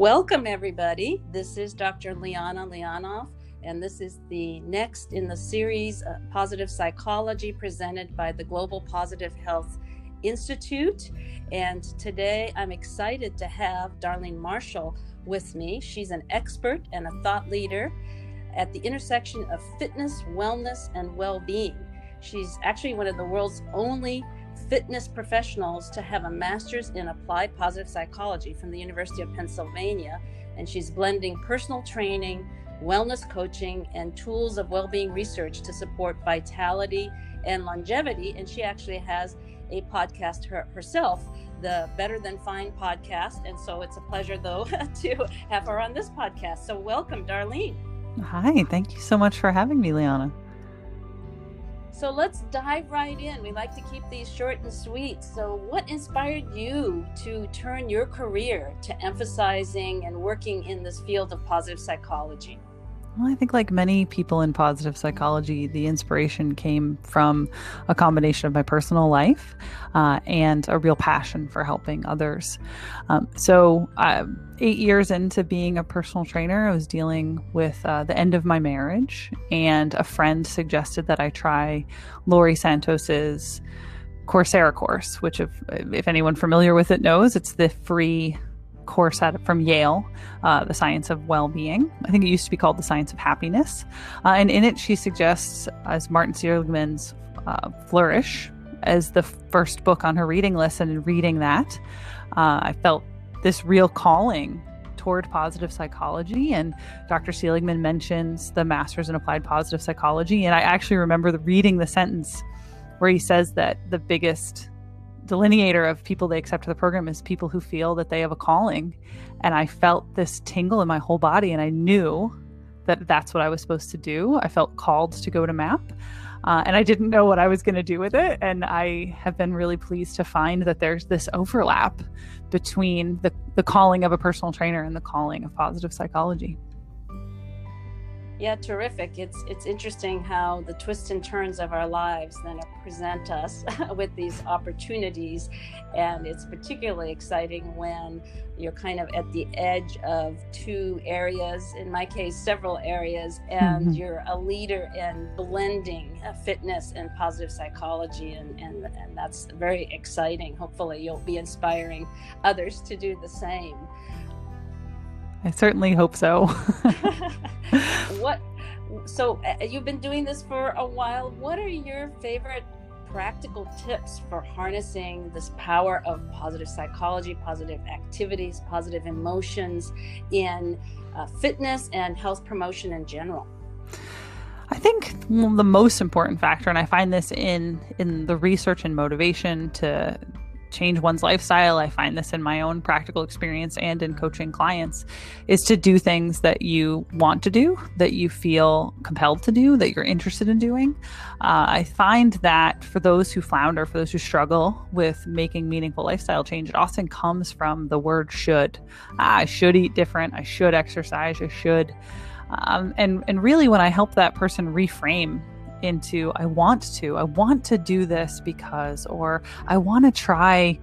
Welcome, everybody. This is Dr. Liana Lianov, and this is the next in the series uh, Positive Psychology presented by the Global Positive Health Institute. And today I'm excited to have Darlene Marshall with me. She's an expert and a thought leader at the intersection of fitness, wellness, and well being. She's actually one of the world's only fitness professionals to have a master's in applied positive psychology from the University of Pennsylvania. And she's blending personal training, wellness coaching, and tools of well being research to support vitality and longevity. And she actually has a podcast her, herself, the Better Than Fine podcast. And so it's a pleasure, though, to have her on this podcast. So welcome, Darlene. Hi, thank you so much for having me, Liana. So let's dive right in. We like to keep these short and sweet. So, what inspired you to turn your career to emphasizing and working in this field of positive psychology? Well, I think, like many people in positive psychology, the inspiration came from a combination of my personal life uh, and a real passion for helping others. Um, so, uh, eight years into being a personal trainer, I was dealing with uh, the end of my marriage, and a friend suggested that I try Laurie Santos's Coursera course, which, if, if anyone familiar with it knows, it's the free course at, from Yale, uh, The Science of Well-Being. I think it used to be called The Science of Happiness. Uh, and in it, she suggests, as Martin Seligman's uh, Flourish, as the first book on her reading list. And in reading that, uh, I felt this real calling toward positive psychology. And Dr. Seligman mentions the Masters in Applied Positive Psychology. And I actually remember the, reading the sentence where he says that the biggest delineator of people they accept to the program is people who feel that they have a calling. And I felt this tingle in my whole body, and I knew that that's what I was supposed to do. I felt called to go to MAP. Uh, and I didn't know what I was going to do with it. And I have been really pleased to find that there's this overlap between the, the calling of a personal trainer and the calling of positive psychology. Yeah, terrific. It's it's interesting how the twists and turns of our lives then present us with these opportunities, and it's particularly exciting when you're kind of at the edge of two areas. In my case, several areas, and mm-hmm. you're a leader in blending uh, fitness and positive psychology, and, and and that's very exciting. Hopefully, you'll be inspiring others to do the same. I certainly hope so. what? So uh, you've been doing this for a while. What are your favorite practical tips for harnessing this power of positive psychology, positive activities, positive emotions in uh, fitness and health promotion in general? I think the most important factor, and I find this in in the research and motivation to change one's lifestyle, I find this in my own practical experience and in coaching clients, is to do things that you want to do, that you feel compelled to do, that you're interested in doing. Uh, I find that for those who flounder, for those who struggle with making meaningful lifestyle change, it often comes from the word should. Ah, I should eat different. I should exercise. I should. Um, and and really, when I help that person reframe into I want to, I want to do this because, or I want to try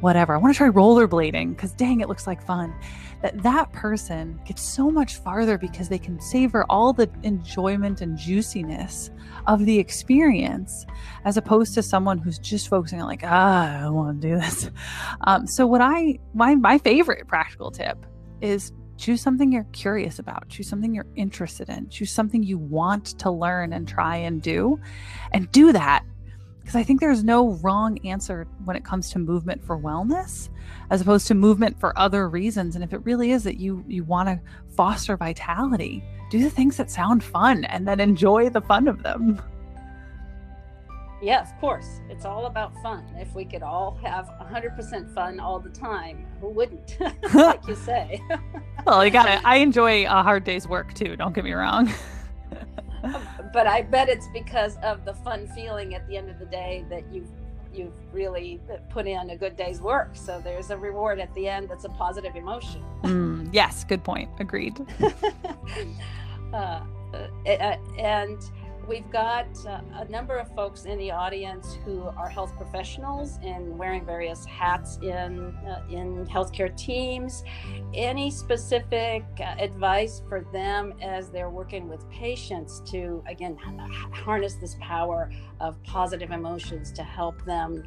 whatever. I want to try rollerblading because dang, it looks like fun. That that person gets so much farther because they can savor all the enjoyment and juiciness of the experience, as opposed to someone who's just focusing on like, ah, I want to do this. Um, so what I my my favorite practical tip is Choose something you're curious about. Choose something you're interested in. Choose something you want to learn and try and do. And do that. Because I think there's no wrong answer when it comes to movement for wellness as opposed to movement for other reasons. And if it really is that you you want to foster vitality, do the things that sound fun and then enjoy the fun of them. Yeah, of course. It's all about fun. If we could all have 100% fun all the time, who wouldn't? like you say. well, you got it. I enjoy a hard day's work too, don't get me wrong. but I bet it's because of the fun feeling at the end of the day that you've you've really put in a good day's work. So there's a reward at the end that's a positive emotion. Mm, yes, good point. Agreed. Uh, uh, and we've got uh, a number of folks in the audience who are health professionals and wearing various hats in uh, in healthcare teams. Any specific uh, advice for them as they're working with patients to again harness this power of positive emotions to help them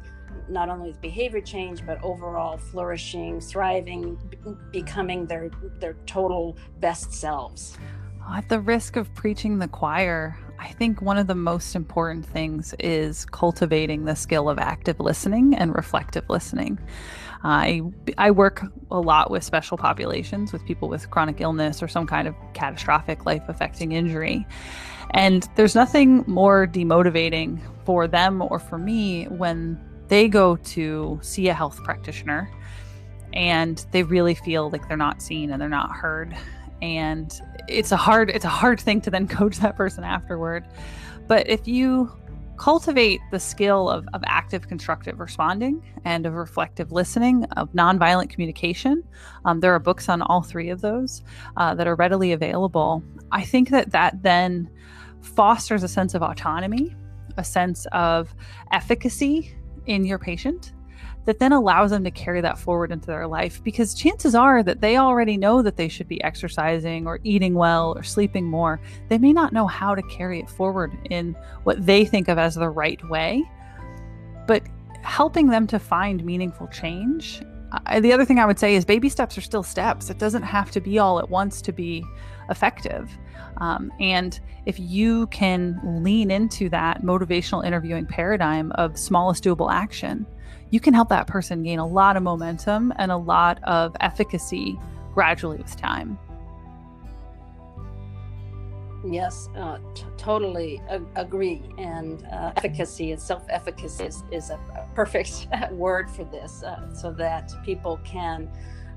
not only with behavior change but overall flourishing, thriving, b- becoming their their total best selves. At the risk of preaching the choir, I think one of the most important things is cultivating the skill of active listening and reflective listening. I I work a lot with special populations with people with chronic illness or some kind of catastrophic life affecting injury. And there's nothing more demotivating for them or for me when they go to see a health practitioner and they really feel like they're not seen and they're not heard and it's a hard it's a hard thing to then coach that person afterward. But if you cultivate the skill of, of active constructive responding and of reflective listening of nonviolent communication um, there are books on all three of those uh, that are readily available. I think that that then fosters a sense of autonomy a sense of efficacy in your patient that then allows them to carry that forward into their life because chances are that they already know that they should be exercising or eating well or sleeping more. They may not know how to carry it forward in what they think of as the right way, but helping them to find meaningful change. The other thing I would say is baby steps are still steps. It doesn't have to be all at once to be effective. Um, and if you can lean into that motivational interviewing paradigm of smallest doable action, you can help that person gain a lot of momentum and a lot of efficacy gradually with time. Yes, uh, t- totally ag- agree. And uh, efficacy and self efficacy is, is a, perfect word for this uh, so that people can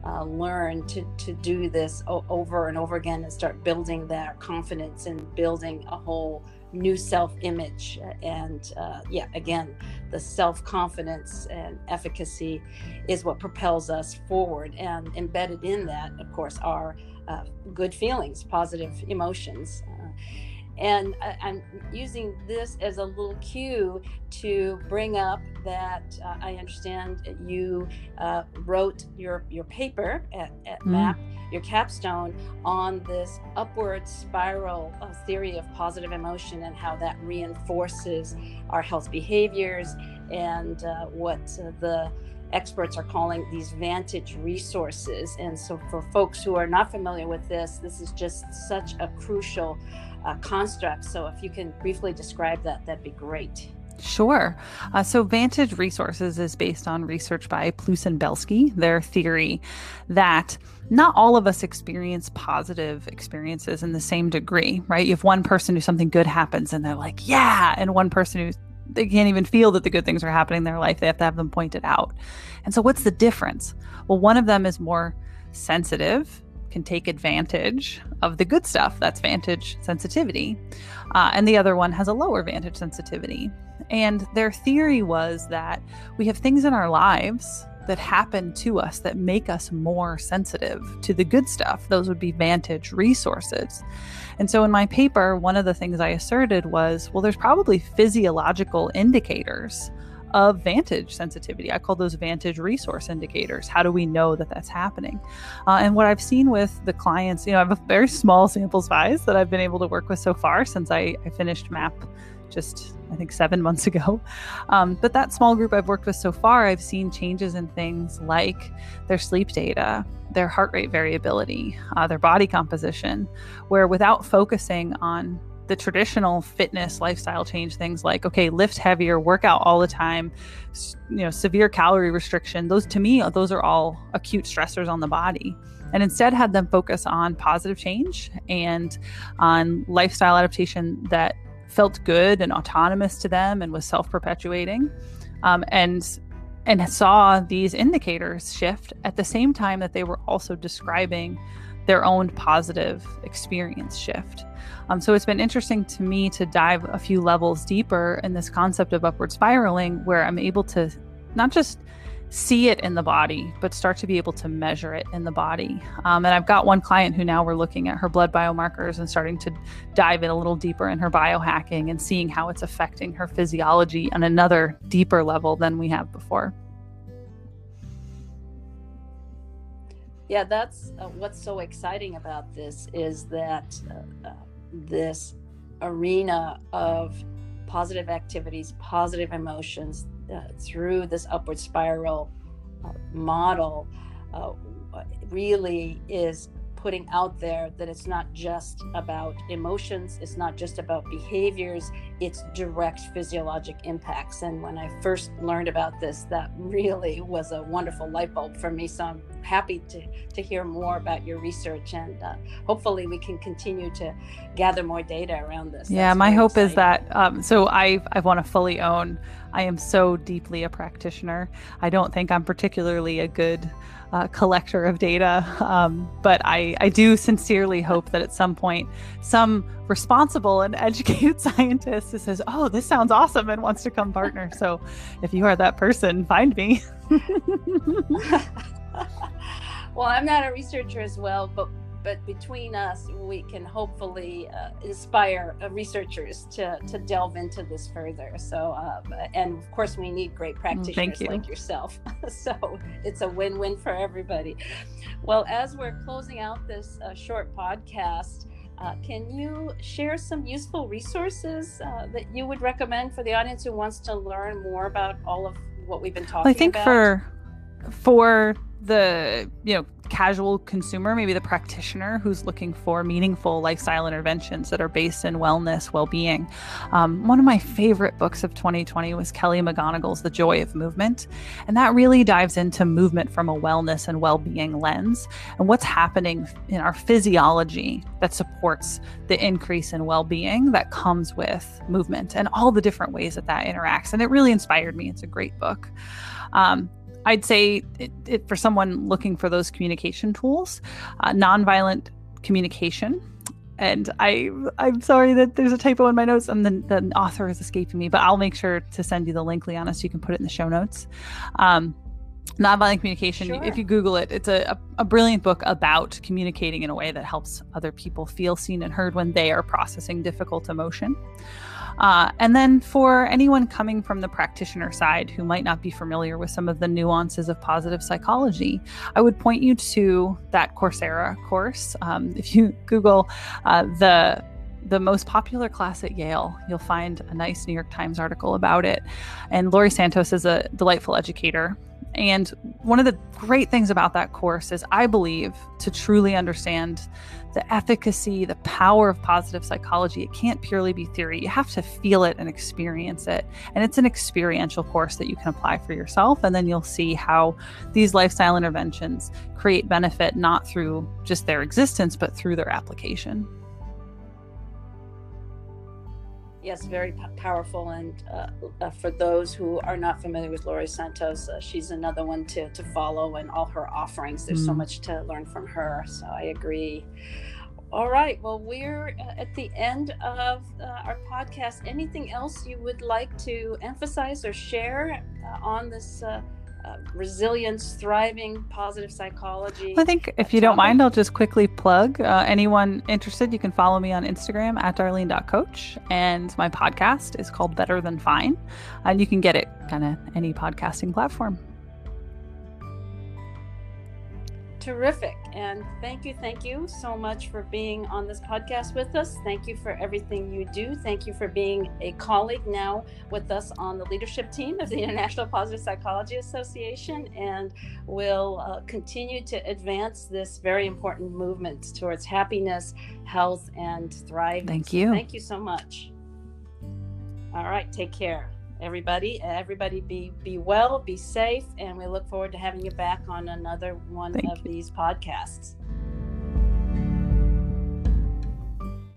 uh, learn to, to do this o- over and over again and start building that confidence and building a whole new self image. And uh, yeah, again, the self confidence and efficacy is what propels us forward. And embedded in that, of course, are uh, good feelings, positive emotions. Uh, and I, am using this as a little cue to bring up that uh, I understand you uh, wrote your, your paper at, at mm. MAP, your capstone, on this upward spiral uh, theory of positive emotion and how that reinforces our health behaviors and uh, what the experts are calling these vantage resources. And so, for folks who are not familiar with this, this is just such a crucial uh, construct. So if you can briefly describe that, that'd be great. Sure. Uh, so, Vantage Resources is based on research by Pluess and Belsky, their theory that not all of us experience positive experiences in the same degree, right? You have one person who something good happens and they're like, yeah, and one person who they can't even feel that the good things are happening in their life. They have to have them pointed out. And so, what's the difference? Well, one of them is more sensitive can take advantage of the good stuff. That's vantage sensitivity. Uh, and the other one has a lower vantage sensitivity. And their theory was that we have things in our lives that happen to us that make us more sensitive to the good stuff. Those would be vantage resources. And so in my paper, one of the things I asserted was well, there's probably physiological indicators of vantage sensitivity. I call those vantage resource indicators. How do we know that that's happening? Uh, and what I've seen with the clients, you know, I have a very small sample size that I've been able to work with so far since I, I finished MAP just I think seven months ago. Um, but that small group I've worked with so far, I've seen changes in things like their sleep data, their heart rate variability, uh, their body composition, where without focusing on the traditional fitness lifestyle change things like okay lift heavier work out all the time you know severe calorie restriction those to me those are all acute stressors on the body and instead had them focus on positive change and on lifestyle adaptation that felt good and autonomous to them and was self-perpetuating. Um, and and saw these indicators shift at the same time that they were also describing their own positive experience shift. Um, so it's been interesting to me to dive a few levels deeper in this concept of upward spiraling, where I'm able to not just see it in the body, but start to be able to measure it in the body. Um, and I've got one client who now we're looking at her blood biomarkers and starting to dive in a little deeper in her biohacking and seeing how it's affecting her physiology on another deeper level than we have before. Yeah, that's uh, what's so exciting about this is that uh, uh, this arena of positive activities, positive emotions, through this upward spiral uh, model uh, really is putting out there that it's not just about emotions, it's not just about behaviors, it's direct physiologic impacts. And when I first learned about this, that really was a wonderful light bulb for me. So I'm happy to, to hear more about your research and uh, hopefully we can continue to gather more data around this. Yeah, That's my hope exciting. is that, um, so I, I want to fully own, I am so deeply a practitioner. I don't think I'm particularly a good uh, collector of data. Um, but I, I do sincerely hope that at some point, some responsible and educated scientist says, Oh, this sounds awesome and wants to come partner. So if you are that person, find me. well, I'm not a researcher as well, but but between us, we can hopefully uh, inspire uh, researchers to, to delve into this further. So, uh, and of course, we need great mm, practitioners you. like yourself. so, it's a win win for everybody. Well, as we're closing out this uh, short podcast, uh, can you share some useful resources uh, that you would recommend for the audience who wants to learn more about all of what we've been talking about? I think about? for for the you know casual consumer, maybe the practitioner who's looking for meaningful lifestyle interventions that are based in wellness, well being. Um, one of my favorite books of 2020 was Kelly McGonigal's The Joy of Movement. And that really dives into movement from a wellness and well being lens and what's happening in our physiology that supports the increase in well being that comes with movement and all the different ways that that interacts. And it really inspired me. It's a great book. Um, I'd say it, it, for someone looking for those communication tools, uh, nonviolent communication. And I, I'm sorry that there's a typo in my notes and the, the author is escaping me, but I'll make sure to send you the link, Liana, so you can put it in the show notes. Um, nonviolent communication sure. if you google it it's a, a, brilliant book about communicating in a way that helps other people feel seen and heard when they are processing difficult emotion uh, and then for anyone coming from the practitioner side who might not be familiar with some of the nuances of positive psychology, I would point you to that Coursera course. Um, if you Google uh, the the most popular class at Yale, you'll find a nice New York Times article about it. And Laurie Santos is a delightful educator and one of the great things about that course is I believe to truly understand the efficacy, the power of positive psychology, it can't purely be theory. You have to feel it and experience it. And it's an experiential course that you can apply for yourself. And then you'll see how these lifestyle interventions create benefit not through just their existence, but through their application yes, very p- powerful. And uh, uh, for those who are not familiar with Laurie Santos, uh, she's another one to, to follow and all her offerings. There's mm. so much to learn from her. So I agree. All right. Well, we're uh, at the end of uh, our podcast. Anything else you would like to emphasize or share uh, on this? Uh, resilience, thriving, positive psychology. I think if you topic. don't mind, I'll just quickly plug uh, anyone interested. You can follow me on Instagram at darlene.coach. And my podcast is called Better Than Fine. And you can get it kind of any podcasting platform. Terrific. And thank you, thank you so much for being on this podcast with us. Thank you for everything you do. Thank you for being a colleague now with us on the leadership team of the International Positive Psychology Association. And we'll uh, continue to advance this very important movement towards happiness, health, and thriving. Thank you. So thank you so much. All right. Take care everybody everybody be be well be safe and we look forward to having you back on another one Thank of you. these podcasts